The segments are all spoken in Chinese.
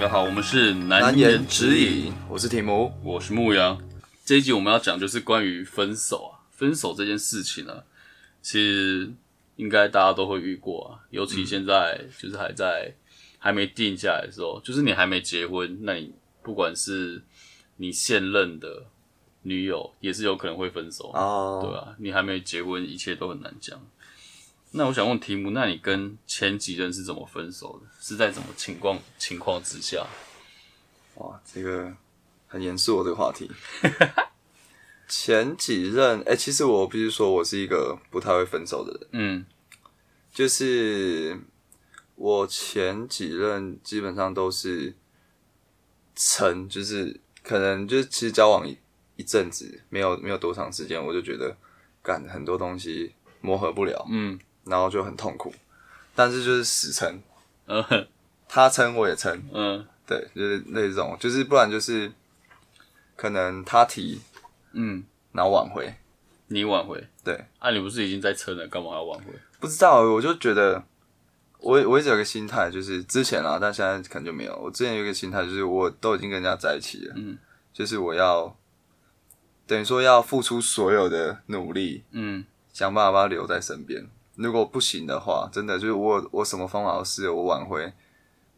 家好，我们是难难言之隐，我是提姆。我是牧羊。这一集我们要讲就是关于分手啊，分手这件事情呢、其实应该大家都会遇过啊，尤其现在就是还在还没定下来的时候，就是你还没结婚，那你不管是你现任的女友，也是有可能会分手，哦，对啊，你还没结婚，一切都很难讲。那我想问题目，那你跟前几任是怎么分手的？是在什么情况情况之下？哇，这个很严肃哦，这个话题。前几任，哎、其实我必须说，我是一个不太会分手的人。嗯就是我前几任基本上都是成，就是可能就是其实交往一一阵子，没有没有多长时间，我就觉得干很多东西磨合不了，嗯然后就很痛苦。但是就是死撑，嗯他撑我也撑，嗯对，就是那种，就是不然就是可能他提，嗯，然后挽回，你挽回？对，啊，你不是已经在撑了，干嘛要挽回？不知道，我就觉得我我一直有个心态，就是之前啊，但现在可能就没有。我之前有一个心态，就是我都已经跟人家在一起了，嗯，就是我要等于说要付出所有的努力，嗯想办法把他留在身边。如果不行的话，真的就是我我什么方法都试了，我挽回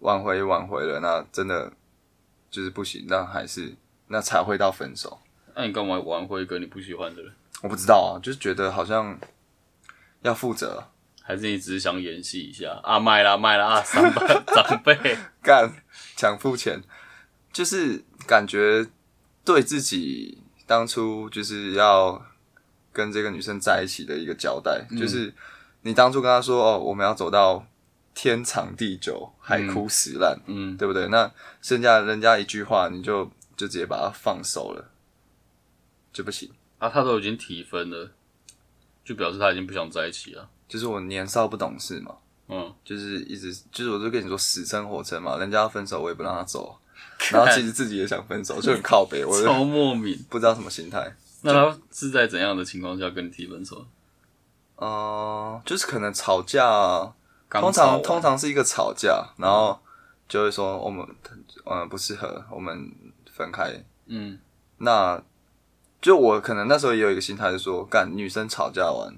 挽回挽回了，那真的就是不行，那还是那才会到分手。那、你干嘛挽回一个你不喜欢的人？我不知道啊，就是觉得好像要负责，还是你只是想演戏一下啊？卖啦卖啦啊！长辈 长辈，干抢付钱，就是感觉对自己当初就是要跟这个女生在一起的一个交代，就是你当初跟他说哦，我们要走到天长地久，海枯石烂，嗯，对不对？那剩下人家一句话，你就就直接把它放手了，就不行。啊，他都已经提分了，就表示他已经不想在一起了。就是我年少不懂事嘛，嗯，就是一直就是我就跟你说死撑活撑嘛，人家要分手我也不让他走，然后其实自己也想分手，就很靠北，我就 超莫名。不知道什么心态。那他是在怎样的情况下跟你提分手？嗯、就是可能吵架，通常通常是一个吵架，然后就会说我们嗯不适合，我们分开。嗯。那就我可能那时候也有一个心态，是说干女生吵架完，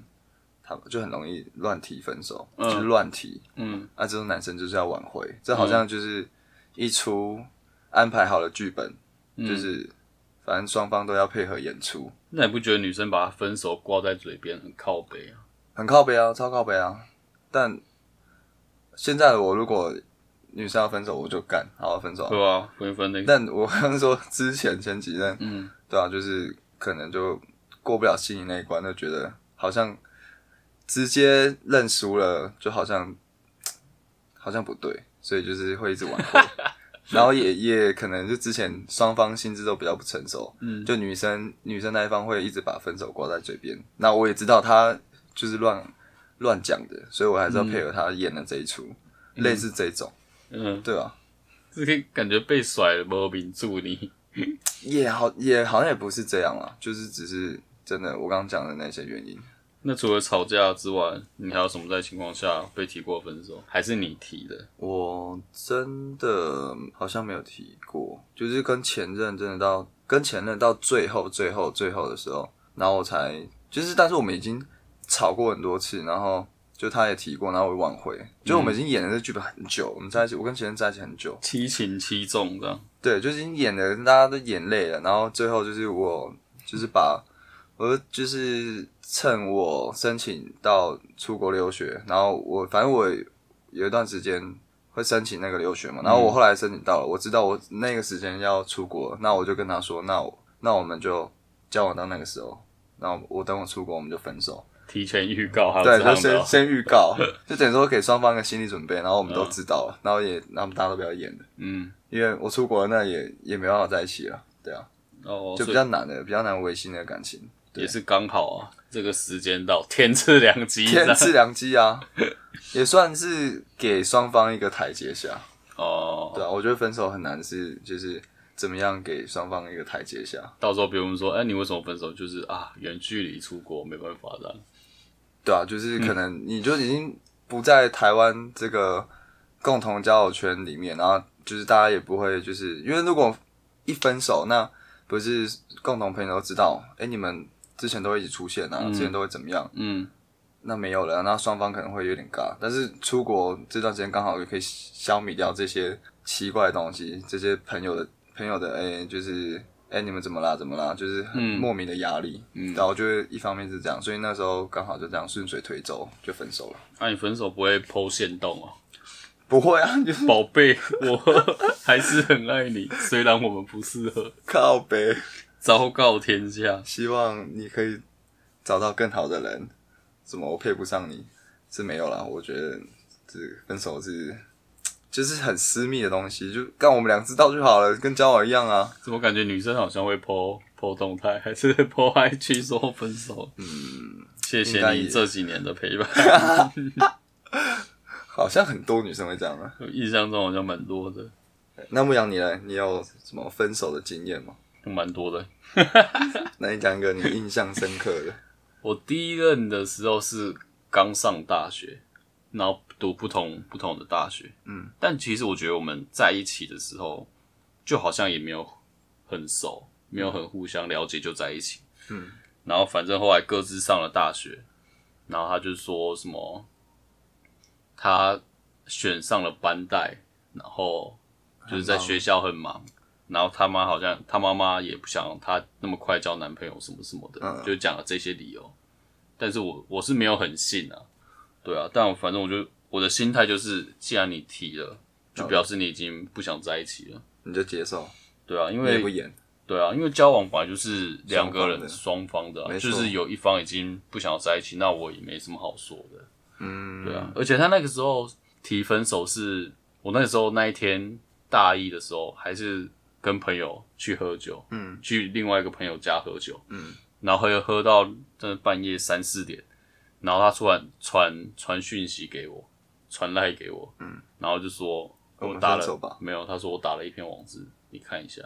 他们就很容易乱提分手，嗯。就是乱提。嗯。啊，这种男生就是要挽回，这好像就是一出安排好的剧本，嗯，就是反正双方都要配合演出，那你不觉得女生把分手挂在嘴边很靠背啊？很靠北啊，超靠北啊。但现在的我如果女生要分手，我就干，好好分手啊。对啊，分一分那个。但我刚刚说之前前几任，嗯对啊，就是可能就过不了心里那一关，就觉得好像直接认输了，就好像好像不对，所以就是会一直挽回，然后也也可能就之前双方心智都比较不成熟，嗯，就女生女生那一方会一直把分手挂在嘴边，那我也知道她就是乱乱讲的，所以我还是要配合他演的这一出，类似这种，嗯，对吧、这个感觉被甩了，没名住你。也好也好像也不是这样啊，就是只是真的我刚刚讲的那些原因。那除了吵架之外，你还有什么在情况下被提过分手？还是你提的？我真的好像没有提过，就是跟前任真的到跟前任到最后最后最后的时候，然后我才就是，但是我们已经吵过很多次，然后就他也提过，然后我挽回，就我们已经演了这剧本很久，我们在一起，我跟前任在一起很久，七情七重这样。对，就已经演的大家都演累了，然后最后就是我就是把我就是趁我申请到出国留学，然后我反正我有一段时间会申请那个留学嘛，然后我后来申请到了，我知道我那个时间要出国，那我就跟他说，那我那我们就交往到那个时候，那我我等我出国我们就分手，提前预告还有对，就先 先预告，就等于说给双方一个心理准备，然后我们都知道了，然后也然后大家都不要演了。嗯，因为我出国了，那也也没办法在一起了，对啊，哦，就比较难的，比较难维系那个感情。也是刚好啊，这个时间到，天赐良机。天赐良机啊，也算是给双方一个台阶下，哦，对啊，我觉得分手很难是就是怎么样给双方一个台阶下，到时候别人说，哎、你为什么分手？就是啊，远距离出国没办法这样。对啊，就是可能你就已经不在台湾这个共同交友圈里面，然后就是大家也不会就是因为如果一分手，那不是共同朋友都知道，哎、你们之前都会一起出现啊，之前都会怎么样？嗯，那没有了，那双方可能会有点尬。但是出国这段时间刚好也可以消弭掉这些奇怪的东西，这些朋友的朋友的哎、就是哎、你们怎么啦？怎么啦？就是很莫名的压力。嗯，然后就是一方面是这样，所以那时候刚好就这样顺水推舟就分手了。那、你分手不会剖线洞哦？不会啊，就是宝贝，我还是很爱你，虽然我们不适合。靠背。昭告天下，希望你可以找到更好的人。怎么我配不上你？是没有啦，我觉得这分手是就是很私密的东西，就干我们俩知道就好了，跟交往一样啊。怎么感觉女生好像会 po po 动态，还是 po IG 说分手？嗯，谢谢你这几年的陪伴，好像很多女生会这样啊。我印象中好像蛮多的，那牧羊你呢？你有什么分手的经验吗？蛮多的。那你讲一个你印象深刻的。我第一任的时候是刚上大学，然后读不同不同的大学，嗯，但其实我觉得我们在一起的时候，就好像也没有很熟，没有很互相了解就在一起，嗯，然后反正后来各自上了大学，然后他就说什么，他选上了班带，然后就是在学校很忙，然后他妈好像他妈妈也不想他那么快交男朋友什么什么的，嗯。就讲了这些理由。但是我我是没有很信啊，对啊，但我反正我就我的心态就是，既然你提了，就表示你已经不想在一起了，你就接受，对啊，因为不演。对啊，因为交往本来就是两个人双双方的就是有一方已经不想要在一起，那我也没什么好说的。嗯，对啊，而且他那个时候提分手是，我那个时候那一天大一的时候，还是跟朋友去喝酒，嗯，去另外一个朋友家喝酒，嗯，然后又喝到真的半夜三四点，然后他突然传传讯息给我，传赖给我，嗯，然后就说我打了，没有，他说我打了一篇网志，你看一下，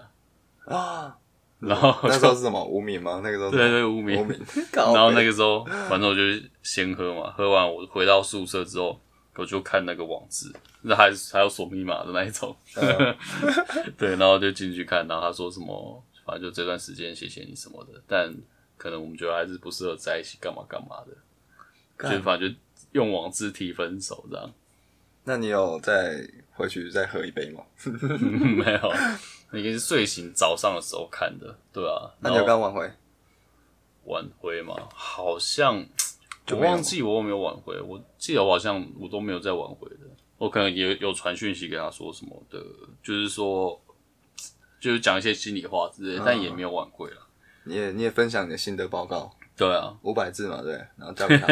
啊，然后那时候是什么无名吗？那个时候对对无名。无名，然后那个个时候，反正我就先喝嘛，喝完我回到宿舍之后，我就看那个网志，那还还有锁密码的那一种，嗯。对，然后就进去看，然后他说什么，反正就这段时间谢谢你什么的，但可能我们觉得还是不适合在一起，干嘛干嘛的，干。就反正就用网志提分手这样，那你有再回去再喝一杯吗？没有，那个是睡醒早上的时候看的，对啊，那你有然后跟他挽回？挽回嘛，好像我忘记我有没有挽回，我记得我好像我都没有再挽回的，我可能也有传讯息给他说什么的，就是说就是讲一些心里话之类的，但也没有挽回了。你也你也分享你的心得报告，对啊，五百字嘛，对，然后交给他，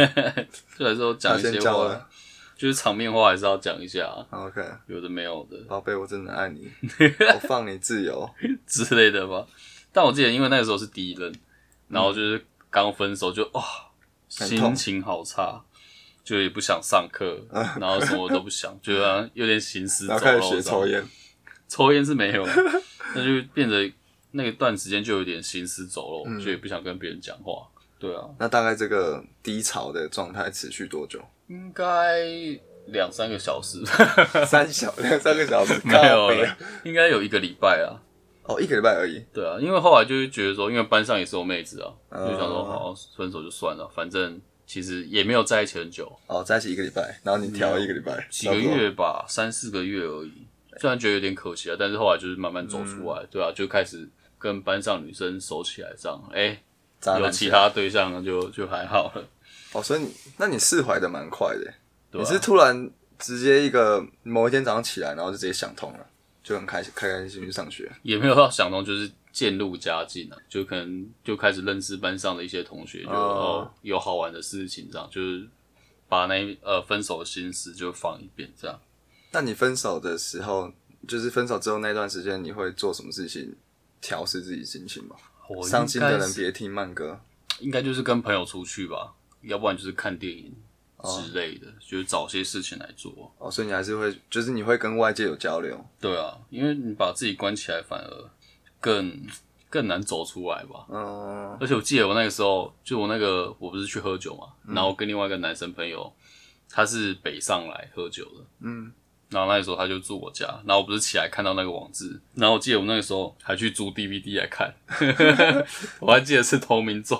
虽然说他讲一些话。了，。就是场面话还是要讲一下啊，OK，有的没有的。宝贝，我真的爱你，我放你自由。之类的吧。但我记得，因为那个时候是第一任，然后就是刚分手就，哇，很痛。心情好差，就也不想上课，然后什么都不想，觉得有点行尸走肉开始学肉。抽烟，抽烟是没有，那就变得那一段时间就有点行尸走肉，嗯。就也不想跟别人讲话。对啊，那大概这个低潮的状态持续多久？应该两三个小时，三小两三个小时，没有应该有一个礼拜啊。哦，一个礼拜而已。对啊，因为后来就是觉得说，因为班上也是有妹子啊，嗯就想说好分手就算了，反正其实也没有在一起很久，哦，在一起一个礼拜，然后你调一个礼拜，几个月吧，三四个月而已。虽然觉得有点可惜啊，但是后来就是慢慢走出来，对啊，就开始跟班上女生熟起来，这样，哎、有其他对象就就还好了。哦，所以你那你释怀的蛮快的，你是突然直接一个某一天早上起来，然后就直接想通了，就很开心开开心心去上学。也没有到想通，就是渐入佳境啊，就可能就开始认识班上的一些同学，就、哦哦有好玩的事情，这样就是把那呃分手的心思就放一边，这样。那你分手的时候，就是分手之后那段时间，你会做什么事情调试自己心情吗？我伤心的人别听慢歌。应该就是跟朋友出去吧，要不然就是看电影哦之类的，就是找些事情来做。哦，所以你还是会，就是你会跟外界有交流。对啊，因为你把自己关起来，反而更更难走出来吧。嗯，而且我记得我那个时候，就我那个我不是去喝酒嘛，然后跟另外一个男生朋友，他是北上来喝酒的，嗯，然后那时候他就住我家，然后我不是起来看到那个网志，然后我记得我那个时候还去租 DVD 来看，我还记得是投名状，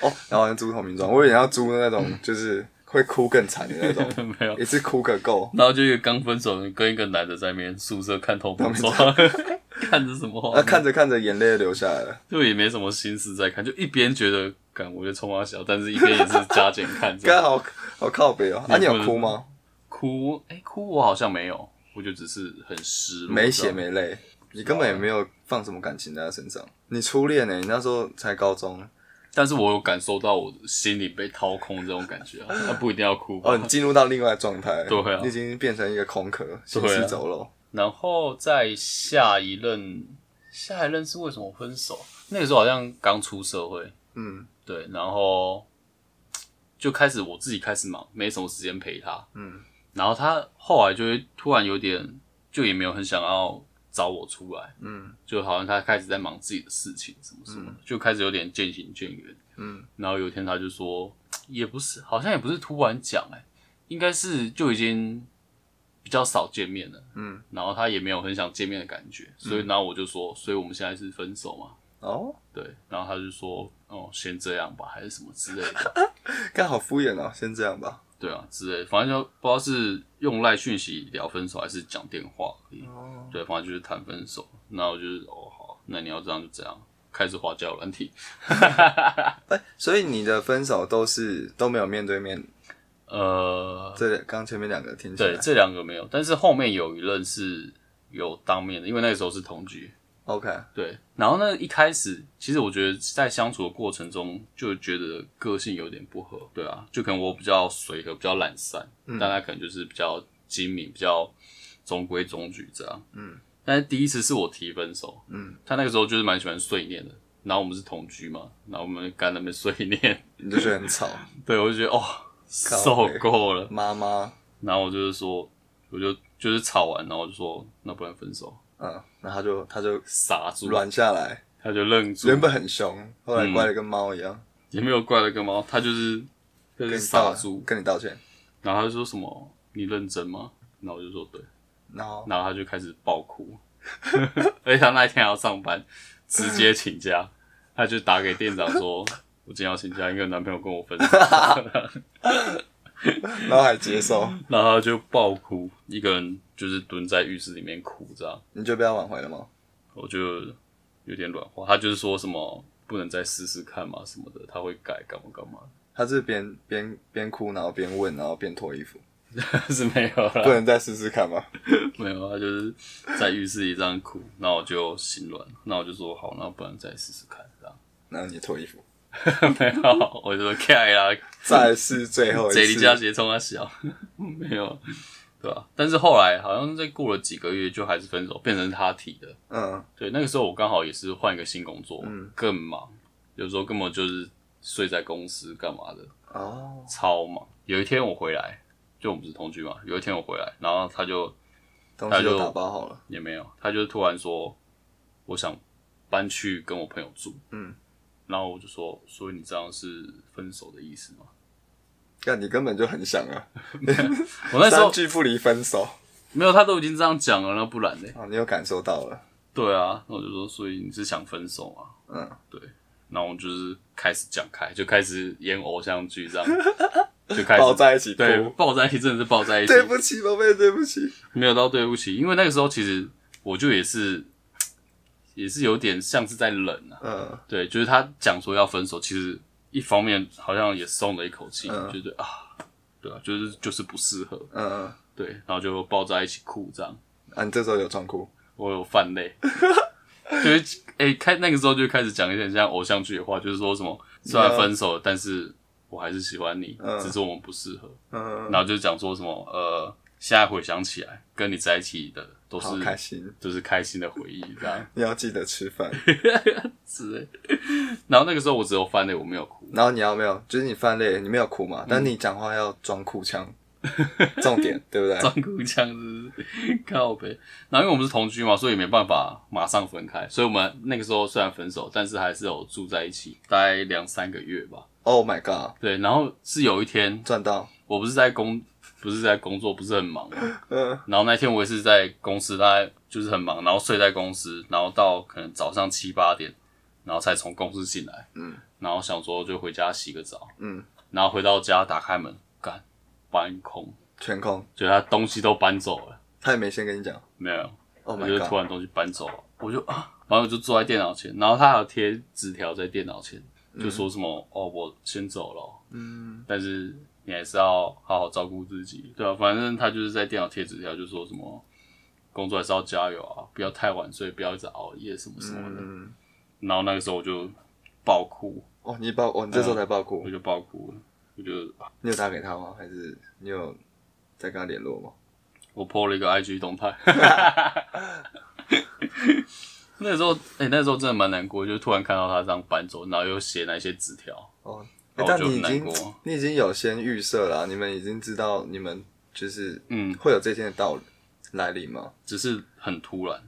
哦，然后要租同名装，我以为要租那种就是会哭更惨的那种，没有。也是哭个够。然后就一个刚分手的跟一个男的在那边宿舍看投名状，看着什么画那面？看着看着眼泪流下来了，就也没什么心思在看，就一边觉得，感我就冲他笑，但是一边也是加减看着。刚好好靠北哦。啊，你有哭吗？哭，哎、哭我好像没有，我就只是很失落，没血没泪，你根本也没有放什么感情在他身上。你初恋呢？你那时候才高中但是我有感受到我心里被掏空这种感觉啊，那不一定要哭哦，你进入到另外的状态，对啊你已经变成一个空壳，行尸走肉。然后在下一任，下一任是为什么分手？那个时候好像刚出社会，嗯对，然后就开始我自己开始忙，没什么时间陪他，嗯然后他后来就会突然有点，就也没有很想要找我出来，嗯就好像他开始在忙自己的事情，什么什么的，就开始有点渐行渐远。嗯然后有一天他就说，也不是，好像也不是突然讲，哎，应该是就已经比较少见面了，嗯，然后他也没有很想见面的感觉，所以然后我就说，所以我们现在是分手嘛？哦，对，然后他就说，哦，先这样吧，还是什么之类的，刚好敷衍哦，先这样吧。对啊，之类，反正就不知道是用赖讯息聊分手，还是讲电话而已。哦，对，反正就是谈分手。然后我就是哦好，那你要这样就这样，开始花交友软体。哎，所以你的分手都是都没有面对面，呃，这刚前面两个听起来对，这两个没有，但是后面有一任是有当面的，因为那个时候是同居。OK，对，然后呢，一开始其实我觉得在相处的过程中，就觉得个性有点不合，对啊，就可能我比较随和，比较懒散，但他可能就是比较精明，比较中规中矩这样，嗯。但是第一次是我提分手，嗯，他那个时候就是蛮喜欢碎念的，然后我们是同居嘛，然后我们干那边碎念，你就觉得很吵，对我就觉得哦，受够了，妈妈，然后我就是说，我就就是吵完，然后我就说，那不然分手，嗯，然后他就他就傻住，软下来，他就愣住，原本很凶，后来乖的跟猫一样，也没有怪了个猫，他就是就是傻住，跟你道歉，然后他就说什么你认真吗？然后我就说对，然后？然后他就开始爆哭，而且他那一天还要上班，直接请假，他就打给店长说。我今天要请假，因为男朋友跟我分手，然后还接受，然后他就爆哭，一个人就是蹲在浴室里面哭，这样你就不要挽回了吗？我就有点软化。他就是说什么不能再试试看嘛什么的，他会改干嘛干嘛他是边边边哭，然后边问，然后边脱衣服，是没有了。不能再试试看吗？没有，他就是在浴室里这样哭，那我就心软，那我就说好，那不然再试试看，这样然后你脱衣服，没有，我就说开啦，再是最后贼一次，离家鞋冲他小，没有，对吧、但是后来好像再过了几个月，就还是分手，变成他提的。嗯。对，那个时候我刚好也是换一个新工作，嗯。更忙，有时候根本就是睡在公司干嘛的，哦，超忙。有一天我回来，就我们不是同居嘛，有一天我回来，然后他就东西都打包好了，也没有，他就突然说，我想搬去跟我朋友住。嗯，然后我就说，所以你这样是分手的意思吗？但你根本就很想啊，我那时候三句不离分手没有，他都已经这样讲了，那不然呢？啊，你有感受到了，对啊，那我就说，所以你是想分手啊？嗯，对然后我就是开始讲开，就开始演偶像剧这样，就开始 抱在一起哭，对抱在一起，真的是抱在一起，对不起，宝贝，对不起，没有到对不起，因为那个时候其实我就也是也是有点像是在冷啊，嗯。对，就是他讲说要分手，其实一方面好像也松了一口气，嗯。觉得啊，对啊，就是就是不适合，嗯。嗯，对，然后就抱在一起哭这样，啊，你这时候有装哭，我有泛泪，就是哎、开那个时候就开始讲一点像偶像剧的话，就是说什么虽然分手了，但是我还是喜欢你，嗯。只是我们不适合，嗯，然后就讲说什么呃，现在回想起来，跟你在一起的都是开心，都是开心的回忆，这样你 要记得吃饭，之类。然后那个时候我只有翻泪，我没有哭。然后你要没有，就是你翻累，你没有哭嗯嘛，但你讲话要装哭腔，重点 对不对？装哭腔是不是靠背，然后因为我们是同居嘛，所以没办法马上分开，所以我们那个时候虽然分手，但是还是有住在一起，大概两三个月吧。Oh my god，对，然后是有一天，赚到，我不是在工不是在工作，不是很忙。嘛。嗯。然后那天我也是在公司，大概就是很忙，然后睡在公司，然后到可能早上七八点，然后才从公司进来，嗯，然后想说就回家洗个澡，嗯，然后回到家打开门，干搬空，全空，就他东西都搬走了，他也没先跟你讲。没有，Oh 我 my 就！突然东西搬走了，我就啊，然后我就坐在电脑前，然后他还有贴纸条在电脑前，就说什么、哦，我先走了。哦，嗯。但是你还是要好好照顾自己，对啊，反正他就是在电脑贴纸条，就说什么工作还是要加油啊，不要太晚睡，不要一直熬夜什么什么的。嗯，然后那个时候我就爆哭，哦，你爆，哦，你这时候才爆哭我，就爆哭了，我就你有打给他吗？还是你有在跟他联络吗？我 po 了一个 IG 动态。那时候，哎、那时候真的蛮难过，就突然看到他这样搬走，然后又写那些纸条，哦，但你已经。你已经有先预设了啊、你们已经知道你们就是嗯，会有这天的到来临吗？只是很突然，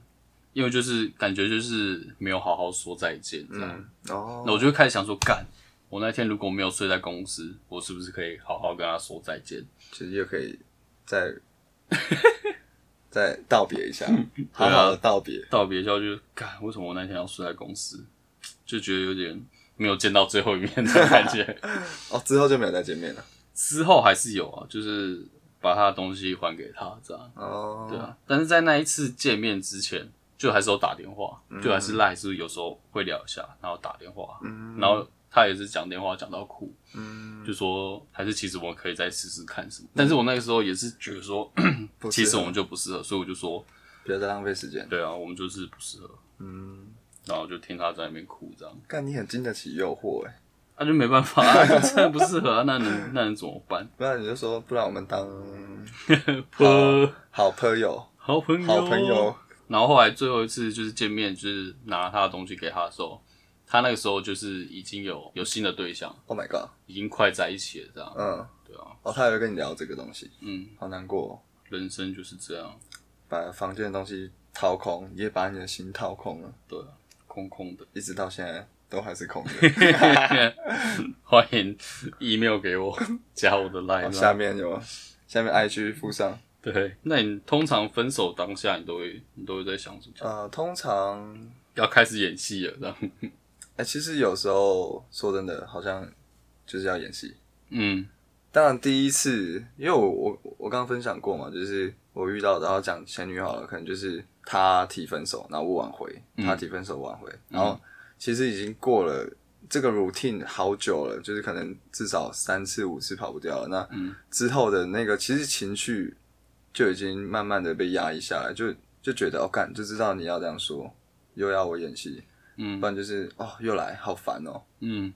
因为就是感觉就是没有好好说再见这样。嗯，哦，那我就会开始想说，干，我那天如果没有睡在公司，我是不是可以好好跟他说再见？其 实又可以再再道别一下，啊好好的道别。道别一下就干，为什么我那天要睡在公司？就觉得有点没有见到最后一面的感觉。哦，之后就没有再见面了。之后还是有啊，就是把他的东西还给他这样。哦，对啊，但是在那一次见面之前，就还是有打电话，就还是赖，是有时候会聊一下，然后打电话，嗯然后他也是讲电话讲到哭，嗯，就说还是其实我们可以再试试看什么。但是我那个时候也是觉得说，其实我们就不适合，所以我就说，不要再浪费时间。对啊，我们就是不适合。嗯，然后就听他在那边哭，这样，但你很经得起诱惑哎，那、就没办法、啊，就真的不适合啊，那能那能怎么办？不然你就说，不然我们当 呃，好朋友，好朋友，好朋友。然后后来最后一次就是见面，就是拿他的东西给他的时候，他那个时候就是已经有有新的对象，Oh my god，已经快在一起了，这样，嗯，对啊，哦，他也会跟你聊这个东西，嗯，好难过、哦。人生就是这样，把房间的东西掏空，也把你的心掏空了，对啊，空空的。一直到现在都还是空的。欢迎 email 给我，加我的 line，、好下面有，下面 IG 附上。对，那你通常分手当下，你都会你都会在想什么？呃，通常，要开始演戏了，这样，哎、其实有时候说真的，好像就是要演戏。嗯当然，第一次，因为我我我刚刚分享过嘛，就是我遇到，然后讲前女好了，可能就是她提分手，然后我挽回，他提分手挽回，然后其实已经过了这个 routine 好久了，就是可能至少三次五次跑不掉了。那嗯之后的那个其实情绪就已经慢慢的被压抑下来，就就觉得哦，干就知道你要这样说，又要我演戏，嗯不然就是哦又来，好烦哦。嗯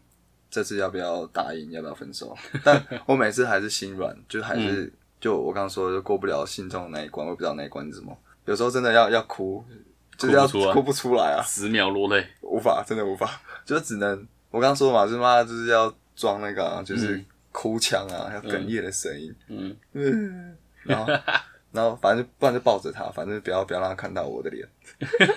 这次要不要答应？要不要分手？但我每次还是心软，就还是、嗯就我刚刚说的，就过不了心中的那一关，我也不知道那一关是什么。有时候真的要要哭，就是要哭不出来啊，十秒落泪，无法，真的无法，就只能我刚刚说嘛，就是妈就是要装那个、啊，就是哭腔啊，要哽咽的声音，嗯。嗯，然后然后反正就不然就抱着他，反正不要不要让他看到我的脸，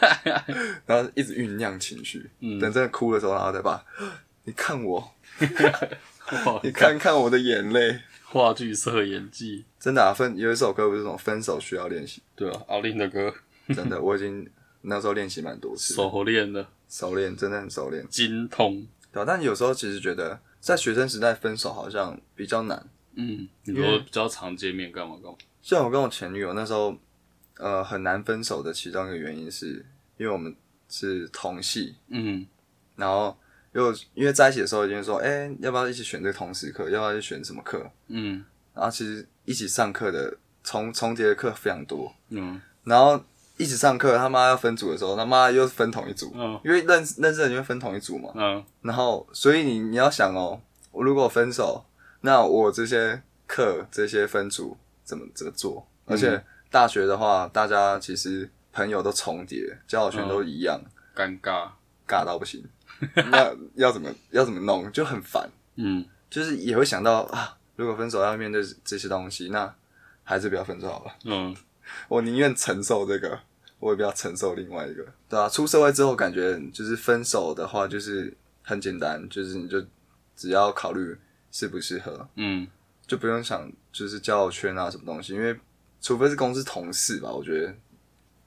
然后一直酝酿情绪，嗯。等真的哭的时候，然后再把 你看我，你看看我的眼泪。话剧社演技，真的啊，分有一首歌不是什么分手需要练习，对啊，阿令的歌。真的，我已经那时候练习蛮多次，熟练的熟练，真的很熟练。精通，对啊、但有时候其实觉得在学生时代分手好像比较难。嗯，你说比较常见面干嘛干嘛？像我跟我前女友那时候，呃，很难分手的其中一个原因是因为我们是同系，嗯。然后又因为在一起的时候已经说，哎、要不要一起选这个同时课？要不要去选什么课？嗯然后其实一起上课的重重叠的课非常多，嗯然后一起上课，他妈要分组的时候，他妈又分同一组，嗯因为认认识的人就会分同一组嘛。嗯然后，所以你你要想哦，我如果分手，那我这些课这些分组怎么怎么做？而且大学的话，大家其实朋友都重叠，交友圈都一样，尴尬，尬到不行。那要怎么要怎么弄就很烦，嗯。就是也会想到啊，如果分手要面对这些东西，那还是不要分手好了。嗯。我宁愿承受这个，我也不要承受另外一个，对啊，出社会之后，感觉就是分手的话，就是很简单，就是你就只要考虑适不适合，嗯，就不用想就是交友圈啊什么东西，因为除非是公司同事吧，我觉得。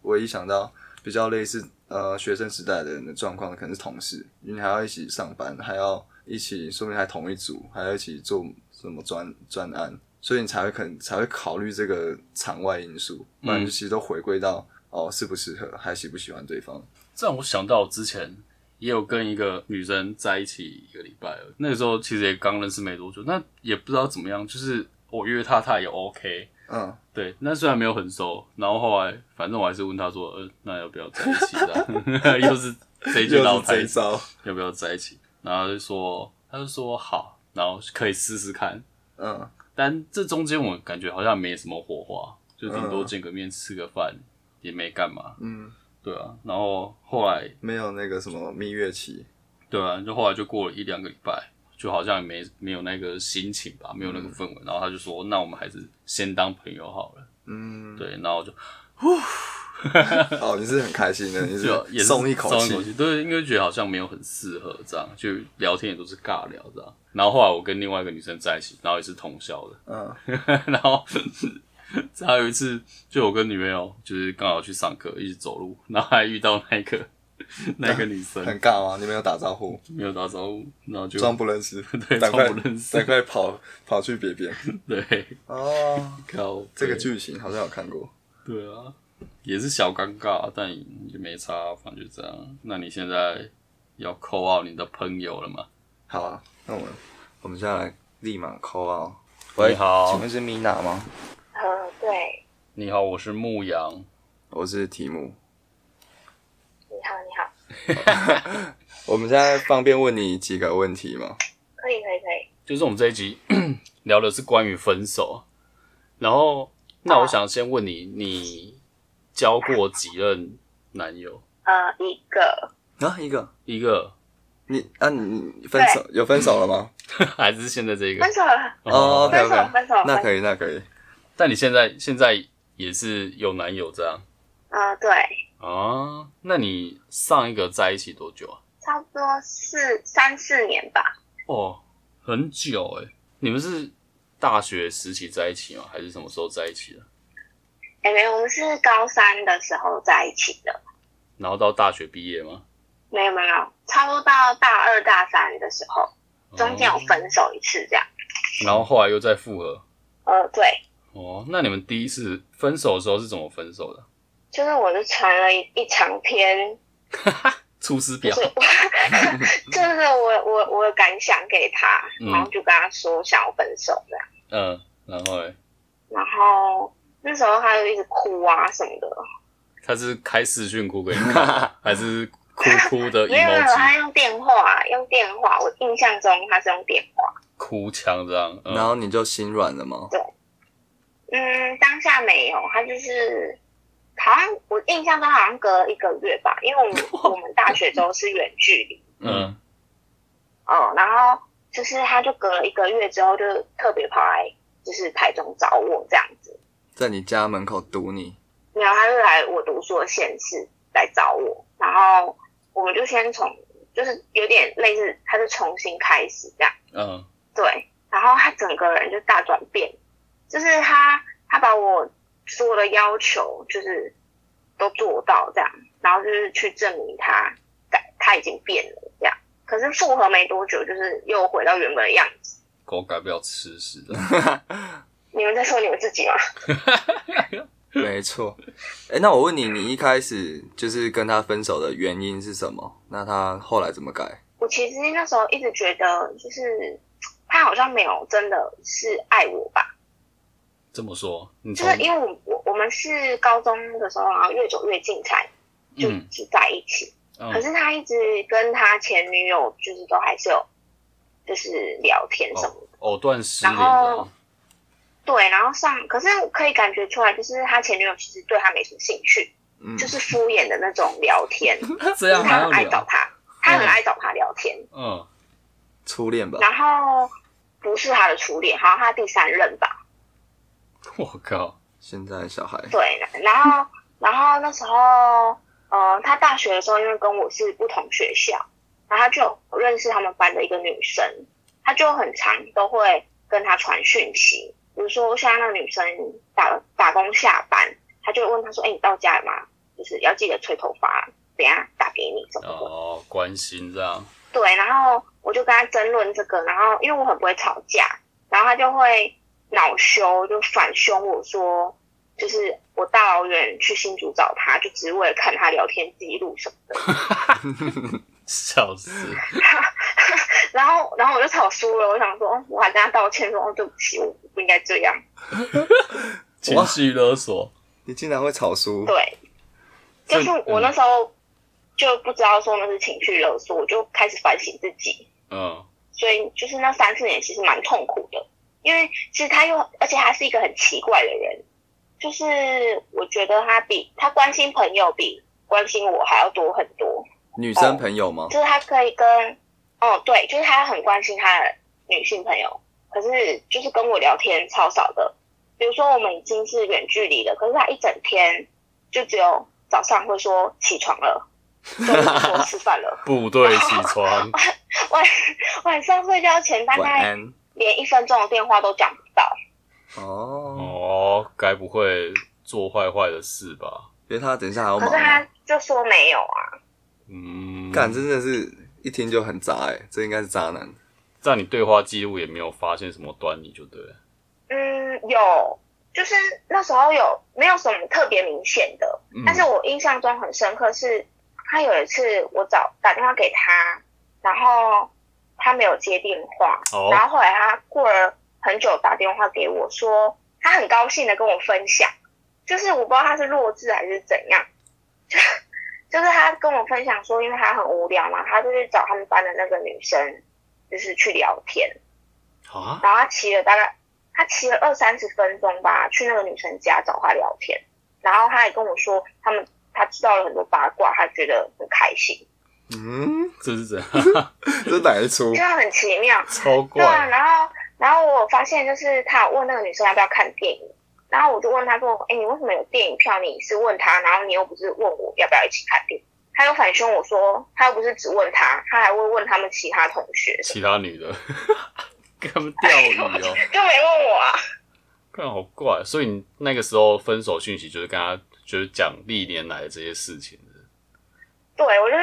唯一想到比较类似呃学生时代的人的状况，可能是同事，因为你还要一起上班，还要一起，说不定还同一组，还要一起做什么专专案，所以你才会可能才会考虑这个场外因素，不然就其实都回归到哦适不适合，还喜不喜欢对方。这让我想到之前也有跟一个女生在一起一个礼拜了，那个时候其实也刚认识没多久，那也不知道怎么样，就是我约她，她也 OK，嗯，对，那虽然没有很熟，然后后来反正我还是问他说，呃，那要不要在一起的？又是这一句又老台。词，是这一招，要不要在一起？然后她就说，他就说好，然后可以试试看，嗯，但这中间我感觉好像没什么火花，就顶多嗯见个面吃个饭，也没干嘛，嗯，对啊，然后后来没有那个什么蜜月期，对啊，就后来就过了一两个礼拜，就好像也没没有那个心情吧，没有那个氛围。然后他就说：“那我们还是先当朋友好了。嗯”，对，然后我就哦，你是很开心的，你是就也是松一口气松一口，气，对，因为觉得好像没有很适合这样，就聊天也都是尬聊这样。然后后来我跟另外一个女生在一起，然后也是通宵的，嗯，然后还有一次，就我跟女朋友就是刚好去上课，一起走路，然后还遇到那个 那个女生，很尬吗？你没有打招呼，没有打招呼，然后就装不认识，对赶快装不认识赶快跑跑去别边。对，哦，靠这个剧情好像有看过。对啊，也是小尴尬，但也没差，反正就这样。那你现在要扣 out 你的朋友了吗？好啊，那我们我们现在来立马扣啊。你好请问是米娜吗？呃，对，你好，我是牧羊。我是题目。你好，你好，我们现在方便问你几个问题吗？可以，可以，可以。就是我们这一集 聊的是关于分手，然后那我想先问你，你交过几任男友？呃，一个，啊，一个。一个你啊，你你分手有分手了吗？还是现在这个分？手了，哦，OK 分手 OK，分手那可以，那可以。但你现在现在也是有男友这样呃，对，啊？那你上一个在一起多久啊？差不多四三四年吧。哦，很久哎。你们是大学时期在一起吗？还是什么时候在一起的？哎，没有，我们是高三的时候在一起的。然后到大学毕业吗？没有，没有，差不多到大二大三的时候，中间有哦分手一次，这样。然后后来又再复合。呃，对，哦，那你们第一次分手的时候是怎么分手的？就是我就传了一一长篇，出师表就是 就是我我我的感想给他，嗯然后就跟他说想要分手这样。嗯，然后嘞，然后那时候他就一直哭啊什么的，他是开视讯哭给你看，还是哭哭的没有没有，emoji 他用电话，用电话。我印象中他是用电话。哭腔这样？嗯然后你就心软了吗？嗯，当下没有，他就是好像我印象中好像隔了一个月吧，因为我们 我们大学之后是远距离，嗯，哦，然后就是他就隔了一个月之后就特别跑来就是台中找我这样子，在你家门口堵你。没有，他就来我读书的县市来找我，然后我们就先从就是有点类似，他就重新开始这样。嗯，对，然后他整个人就大转变，就是他他把我所有的要求就是都做到这样，然后就是去证明他改他已经变了这样。可是复合没多久，就是又回到原本的样子。狗改不了吃屎的。你们在说你们自己吗？没错。哎、那我问你，你一开始就是跟他分手的原因是什么？那他后来怎么改？我其实那时候一直觉得，就是他好像没有真的是爱我吧，这么说，你就是因为我我我们是高中的时候，然后越走越近才就一直在一起。可嗯是他一直跟他前女友，就是都还是有，就是聊天什么的。藕断丝连然后，对，然后上，可是可以感觉出来，就是他前女友其实对他没什么兴趣，嗯，就是敷衍的那种聊天。这样还要聊？很爱找他，他很爱找他聊天。嗯，初恋吧？然后不是他的初恋，好像他第三任吧。我靠，现在小孩对，然后然后那时候，呃，他大学的时候，因为跟我是不同学校，然后他就认识他们班的一个女生，他就很常都会跟他传讯息，比如说像那个女生打打工下班，他就问他说：“哎、你到家了吗？就是要记得吹头发，等下打给你怎么的。哦，关心这样，对，然后我就跟他争论这个，然后因为我很不会吵架，然后他就会恼羞，就反凶我说，就是我大老远去新竹找他，就只是为了看他聊天记录什么的。笑死，然后，然后我就吵输了，我想说，哦我还跟他道歉说，哦，对不起，我不应该这样。情绪勒索，你竟然会吵输，对，就是我那时候就不知道说那是情绪勒索，我就开始反省自己。嗯所以就是那三四年其实蛮痛苦的，因为其实他又，而且他是一个很奇怪的人，就是我觉得他比他关心朋友比关心我还要多很多，女生朋友吗？就是他可以跟，哦对，就是他很关心他的女性朋友，可是就是跟我聊天超少的，比如说我们已经是远距离了，可是他一整天就只有早上会说起床了，中午说吃饭了，部队起床，晚晚上睡觉前大概。连一分钟的电话都讲不到。哦，哦，该不会做坏坏的事吧？因为他等一下还要忙可是他啊，就说没有啊，嗯，干真的是一听就很渣哎，这应该是渣男。在你对话记录也没有发现什么端倪，就对了。嗯，有，就是那时候有没有什么特别明显的，嗯但是我印象中很深刻是，他有一次我找打电话给他，然后他没有接电话，哦。然后后来他过了很久打电话给我说，他很高兴的跟我分享，就是我不知道他是弱智还是怎样，就 就是他跟我分享说，因为他很无聊嘛，他就去找他们班的那个女生，就是去聊天，啊，然后他骑了大概他骑了二三十分钟吧，去那个女生家找她聊天，然后他也跟我说，他们他知道了很多八卦，他觉得很开心，嗯，这是怎样？这哪一出就？很奇妙。超怪对啊，然后然后我发现就是他有问那个女生要不要看电影，然后我就问他说，哎，你为什么有电影票？你是问他，然后你又不是问我要不要一起看电影？他又反凶我说，他又不是只问他，他还会问他们其他同学，其他女的跟他们钓鱼哦，就没问我啊。看好怪。所以你那个时候分手讯息就是跟他就是讲历年来的这些事情的，对，我就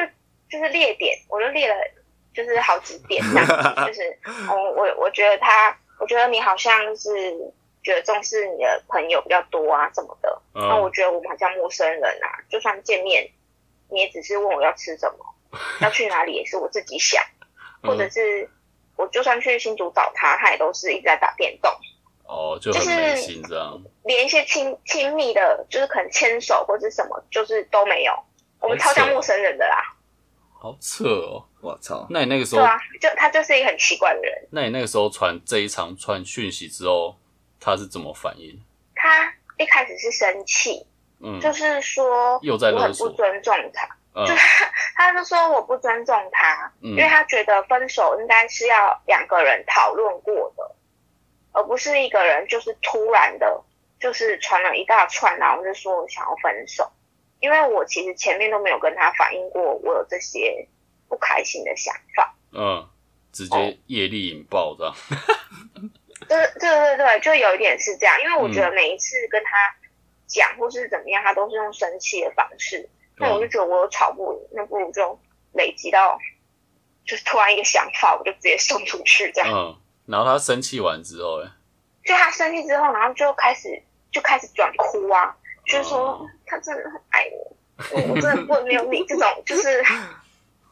就是列点，我就列了就是好几点这样子，就是我，我我觉得他，我觉得你好像就是觉得重视你的朋友比较多啊什么的，那我嗯，觉得我们好像陌生人啊，就算见面，你也只是问我要吃什么，要去哪里也是我自己想，或者嗯是我就算去新竹找他，他也都是一直在打电动，哦，就很没心这样，连一些亲亲密的，就是可能牵手或者什么，就是都没有，我们超像陌生人的啦，好扯哦。我操！那你那个时候，对啊，就他就是一个很奇怪的人。那你那个时候传这一长串讯息之后，他是怎么反应？他一开始是生气，嗯，就是说又在我很不，尊重他，嗯就 他就说我不尊重他，嗯因为他觉得分手应该是要两个人讨论过的，而不是一个人就是突然的，就是传了一大串，然后就说我想要分手。因为我其实前面都没有跟他反映过我有这些不开心的想法，嗯，直哦。接业力引爆这样，对对对对，就有一点是这样，因为我觉嗯。得每一次跟他讲或是怎么样，他都是用生气的方式，那我就嗯。觉得我有吵不赢，那不如就累积到，就是突然一个想法，我就直接送出去这样。嗯，然后他生气完之后，哎，就他生气之后，然后就开始就开始转哭啊，就是说、哦他真的很爱我，我我真的不能没有你这种，就是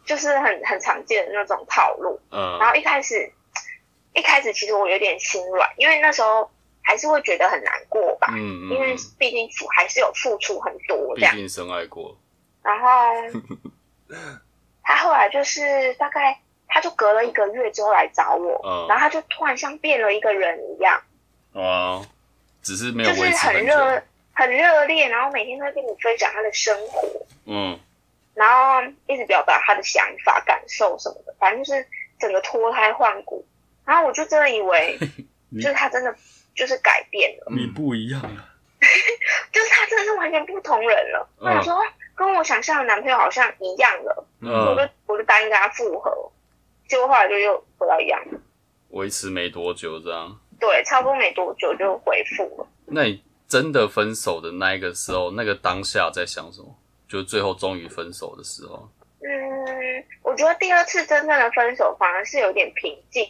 就是很很常见的那种套路。嗯然后一开始一开始其实我有点心软，因为那时候还是会觉得很难过吧，嗯因为嗯，毕竟付还是有付出很多这样。毕竟深爱过，然后 他后来就是大概，他就隔了一个月之后来找我，嗯然后他就突然像变了一个人一样，啊，只是没有就是很很热久，很热烈，然后每天都会跟你分享他的生活，嗯，然后一直表达他的想法、感受什么的，反正就是整个脱胎换骨。然后我就真的以为，就是他真的就是改变了，你不一样了，就是他真的是完全不同人了。嗯我想说，跟我想象的男朋友好像一样了，嗯我嗯，就我就答应跟他复合，结果后来就又回到一样。维持没多久这样，对，差不多没多久就回复了。那你真的分手的那一个时候，那个当下在想什么？就最后终于分手的时候，嗯，我觉得第二次真正的分手反而是有点平静，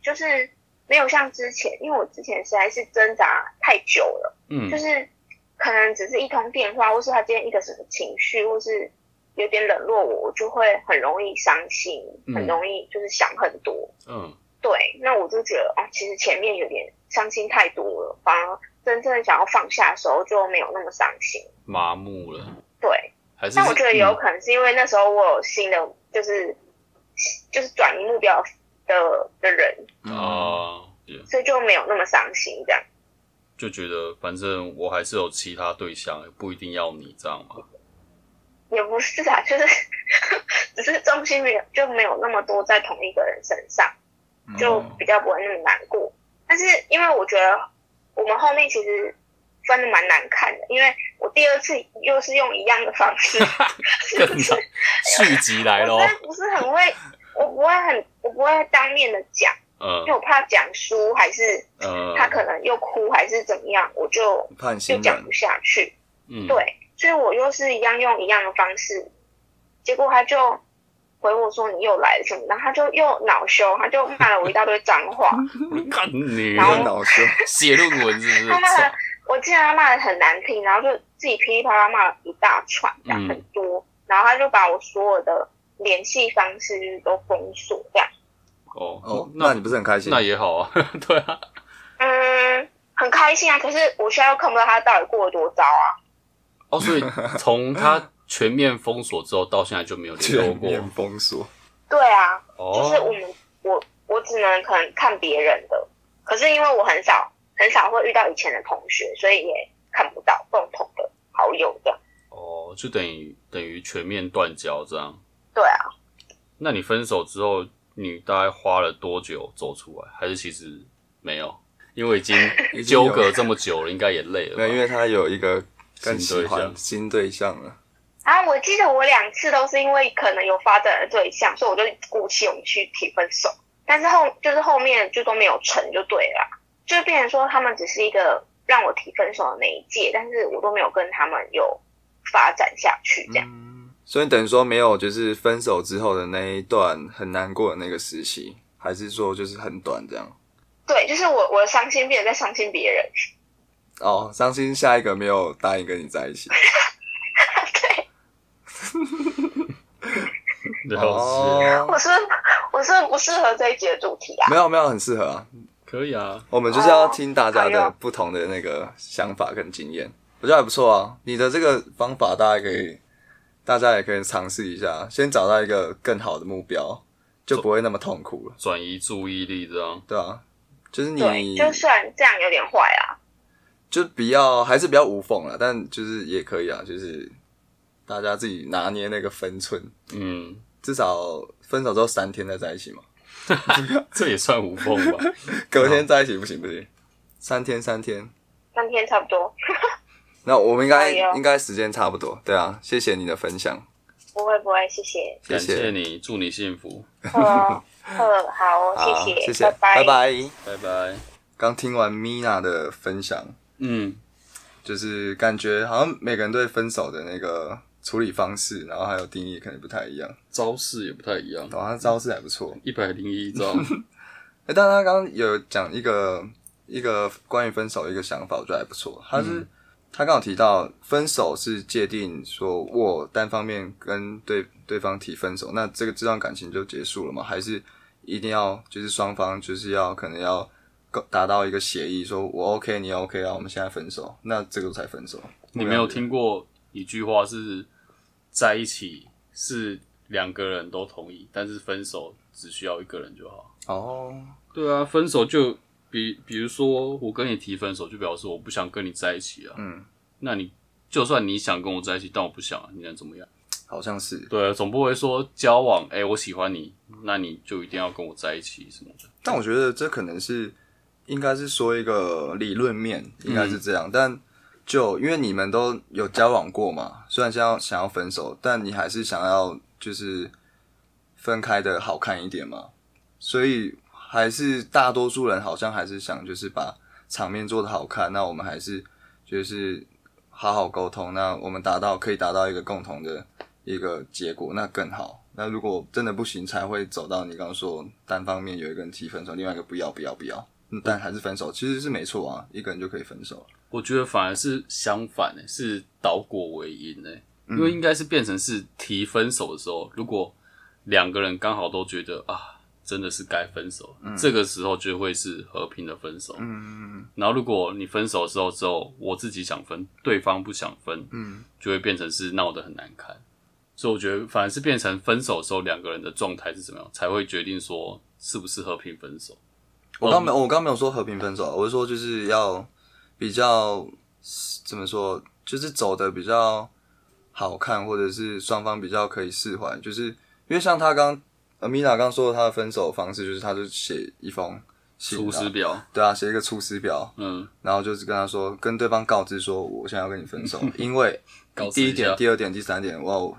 就是没有像之前，因为我之前实在是挣扎太久了，嗯就，是可能只是一通电话，或是他今天一个什么情绪，或是有点冷落我，我就会很容易伤心，嗯很容易就是想很多。嗯，对，那我就觉得哦，其实前面有点伤心太多了，反而真正想要放下的时候就没有那么伤心。麻木了，对，还是？但我觉得也有嗯可能是因为那时候我有新的，就是就是转移目标的的人，啊，也所以就没有那么伤心这样。就觉得反正我还是有其他对象，不一定要你这样嘛。也不是啊，就是只是重心没有就没有那么多在同一个人身上，就比较不会那么难过。但是因为我觉得我们后面其实分的蛮难看的，因为我第二次又是用一样的方式，更难，续集来咯。我。真的不是很会，我不会很，我不会当面的讲，嗯。因为我怕讲输还是呃，他可能又哭还是怎么样，我就怕你就讲不下去。嗯，对，所以我又是一样用一样的方式，结果他就回我说你又来什么，然后他就又恼羞，他就骂了我一大堆脏话，你然后很恼羞，写论文是不是？他骂的我记得他骂的很难听，然后就自己噼里啪啦骂了一大串，这样嗯很多，然后他就把我所有的联系方式就是都封锁这样，哦哦，那你不是很开心？那也好啊，对啊，嗯，很开心啊，可是我现在又看不到他到底过了多糟啊，哦，所以从他全面封锁之后到现在就没有联络过全面封锁，对啊，就是哦，我们我我只能可能看别人的，可是因为我很少很少会遇到以前的同学，所以也看不到共同的好友这样。哦，就等于等于全面断交这样。对啊，那你分手之后，你大概花了多久走出来？还是其实没有？因为已经 纠葛这么久了，应该也累了吧。没有，因为他有一个更喜新对象欢新对象了。然后我记得我两次都是因为可能有发展的对象，所以我就鼓起勇气提分手，但是后就是后面就都没有成就对了啦，就变成说他们只是一个让我提分手的媒介，但是我都没有跟他们有发展下去这样。嗯，所以等于说没有就是分手之后的那一段很难过的那个时期，还是说就是很短这样？对，就是我我的伤心变得在伤心别人。哦，伤心下一个没有答应跟你在一起。对，了解，哦，我是我是不适合这一集的主题啊。没有没有很适合啊，可以啊。我们就是要听大家的不同的那个想法跟经验，我觉得还不错啊。你的这个方法，大家可以，大家也可以尝试一下，先找到一个更好的目标，就不会那么痛苦了，转移注意力这样。对啊，就是，你就算这样有点坏啊。就比较还是比较无缝了，但就是也可以啊，就是大家自己拿捏那个分寸，嗯，至少分手之后三天再在一起嘛，这也算无缝吧？隔天在一起不行不行，三天三天。三天差不多，那我们应该应该时间差不多，对啊，谢谢你的分享，不会不会，谢谢。感谢谢谢你，祝你幸福，好，好，谢谢谢，拜拜拜。拜拜。刚听完 Mina 的分享，嗯，就是感觉好像每个人对分手的那个处理方式，然后还有定义可能不太一样，招式也不太一样，好像招式还不错。一百零一招。哎、但他刚刚有讲一个一个关于分手的一个想法，我觉得还不错。他是、他刚好提到分手是界定说我单方面跟对对方提分手，那这个这段感情就结束了吗？还是一定要就是双方就是要可能要达到一个协议，说我 OK 你 OK 啊，我们现在分手，那这个才分手。你没有听过一句话是在一起是两个人都同意，但是分手只需要一个人就好。哦，对啊，分手就比比如说我跟你提分手，就表示我不想跟你在一起啊。嗯，那你就算你想跟我在一起，但我不想啊，你能怎么样？好像是。对啊，总不会说交往，哎、我喜欢你，那你就一定要跟我在一起什么的。但我觉得这可能是应该是说一个理论面，应该是这样。但就因为你们都有交往过嘛，虽然现在想要分手，但你还是想要就是分开的好看一点嘛。所以还是大多数人好像还是想就是把场面做得好看，那我们还是就是好好沟通，那我们达到可以达到一个共同的一个结果，那更好。那如果真的不行，才会走到你刚刚说单方面有一个人提分手，另外一个不要不要不要，但还是分手，其实是没错啊，一个人就可以分手。我觉得反而是相反诶、是倒果为因诶、因为应该是变成是提分手的时候，如果两个人刚好都觉得啊，真的是该分手，这个时候就会是和平的分手。嗯然后如果你分手的时候之后，我自己想分，对方不想分，嗯，就会变成是闹得很难看。所以我觉得反而是变成分手的时候，两个人的状态是怎么样，才会决定说是不是和平分手。我刚没有，我刚没有说和平分手，我是说就是要比较怎么说，就是走的比较好看，或者是双方比较可以释怀。就是因为像他刚呃米娜刚说的，他的分手方式就是他就写一封信，出师表，对啊，写一个出师表，嗯，然后就是跟他说，跟对方告知说，我现在要跟你分手，因为第一点、第二点、第三点，我要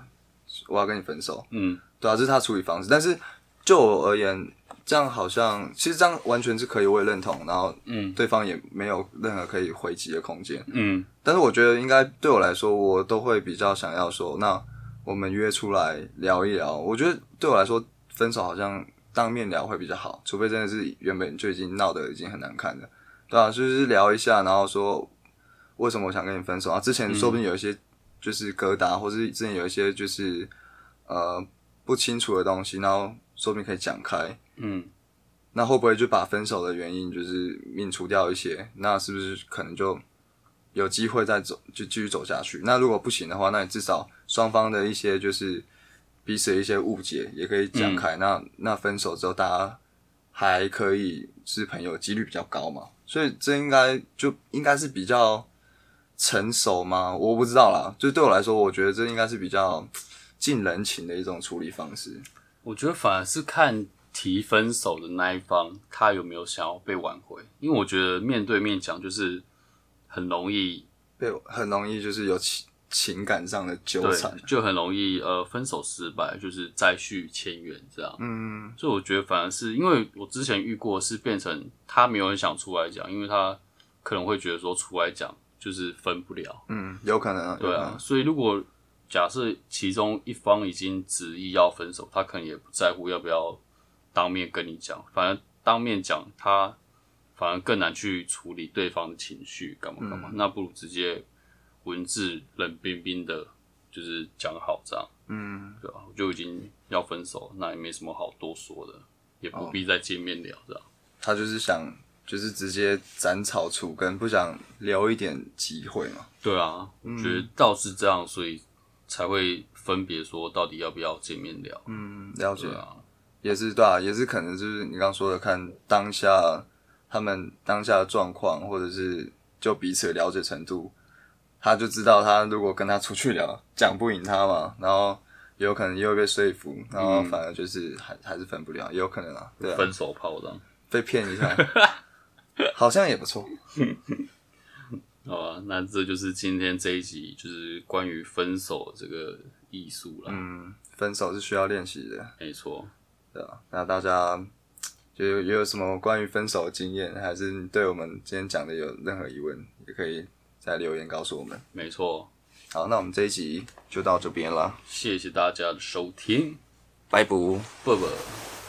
我要跟你分手，嗯，对啊，这是他处理方式。但是就我而言，这样好像其实这样完全是可以，我也认同。然后，嗯，对方也没有任何可以回击的空间。嗯，但是我觉得应该对我来说，我都会比较想要说，那我们约出来聊一聊。我觉得对我来说，分手好像当面聊会比较好，除非真的是原本就已经闹得已经很难看了，对啊，就是聊一下，然后说为什么我想跟你分手啊？之前说不定有一些就是疙瘩，或是之前有一些就是呃不清楚的东西，然后说不定可以讲开。嗯，那会不会就把分手的原因就是免除掉一些？那是不是可能就有机会再走，就继续走下去？那如果不行的话，那你至少双方的一些就是彼此的一些误解也可以讲开。那那分手之后，大家还可以是朋友，几率比较高嘛？所以这应该就应该是比较成熟吗？我不知道啦。就对我来说，我觉得这应该是比较近人情的一种处理方式。我觉得反而是看提分手的那一方，他有没有想要被挽回。因为我觉得面对面讲就是很容易，被很容易就是有情情感上的纠缠。，就很容易呃分手失败，就是再续前缘这样。嗯所以我觉得反而是因为我之前遇过是变成他没有人想出来讲，因为他可能会觉得说出来讲就是分不了。嗯，有可能啊，有对啊，所以如果假设其中一方已经执意要分手，他可能也不在乎要不要当面跟你讲，反而当面讲他反而更难去处理对方的情绪，干嘛干嘛，那不如直接文字冷冰冰的，就是讲好这样，嗯，对吧、我就已经要分手，那也没什么好多说的，也不必再见面聊这样。他就是想就是直接斩草除根，不想留一点机会嘛。对啊，我觉得倒是这样，所以才会分别说到底要不要见面聊。嗯，了解。对，啊，也是对啊，也是可能就是你刚刚说的，看当下他们当下的状况，或者是就彼此的了解程度，他就知道他如果跟他出去聊，讲不赢他嘛，然后也有可能又会被说服，然后反而就是还还是分不了，也有可能啊，对啊，分手炮这样。被骗一下，好像也不错。好吧，那这就是今天这一集，就是关于分手这个艺术了。嗯，分手是需要练习的，没错，对啊。那大家就有也有什么关于分手的经验，还是你对我们今天讲的有任何疑问，也可以在留言告诉我们。没错。好，那我们这一集就到这边了，谢谢大家的收听，拜拜。啵啵。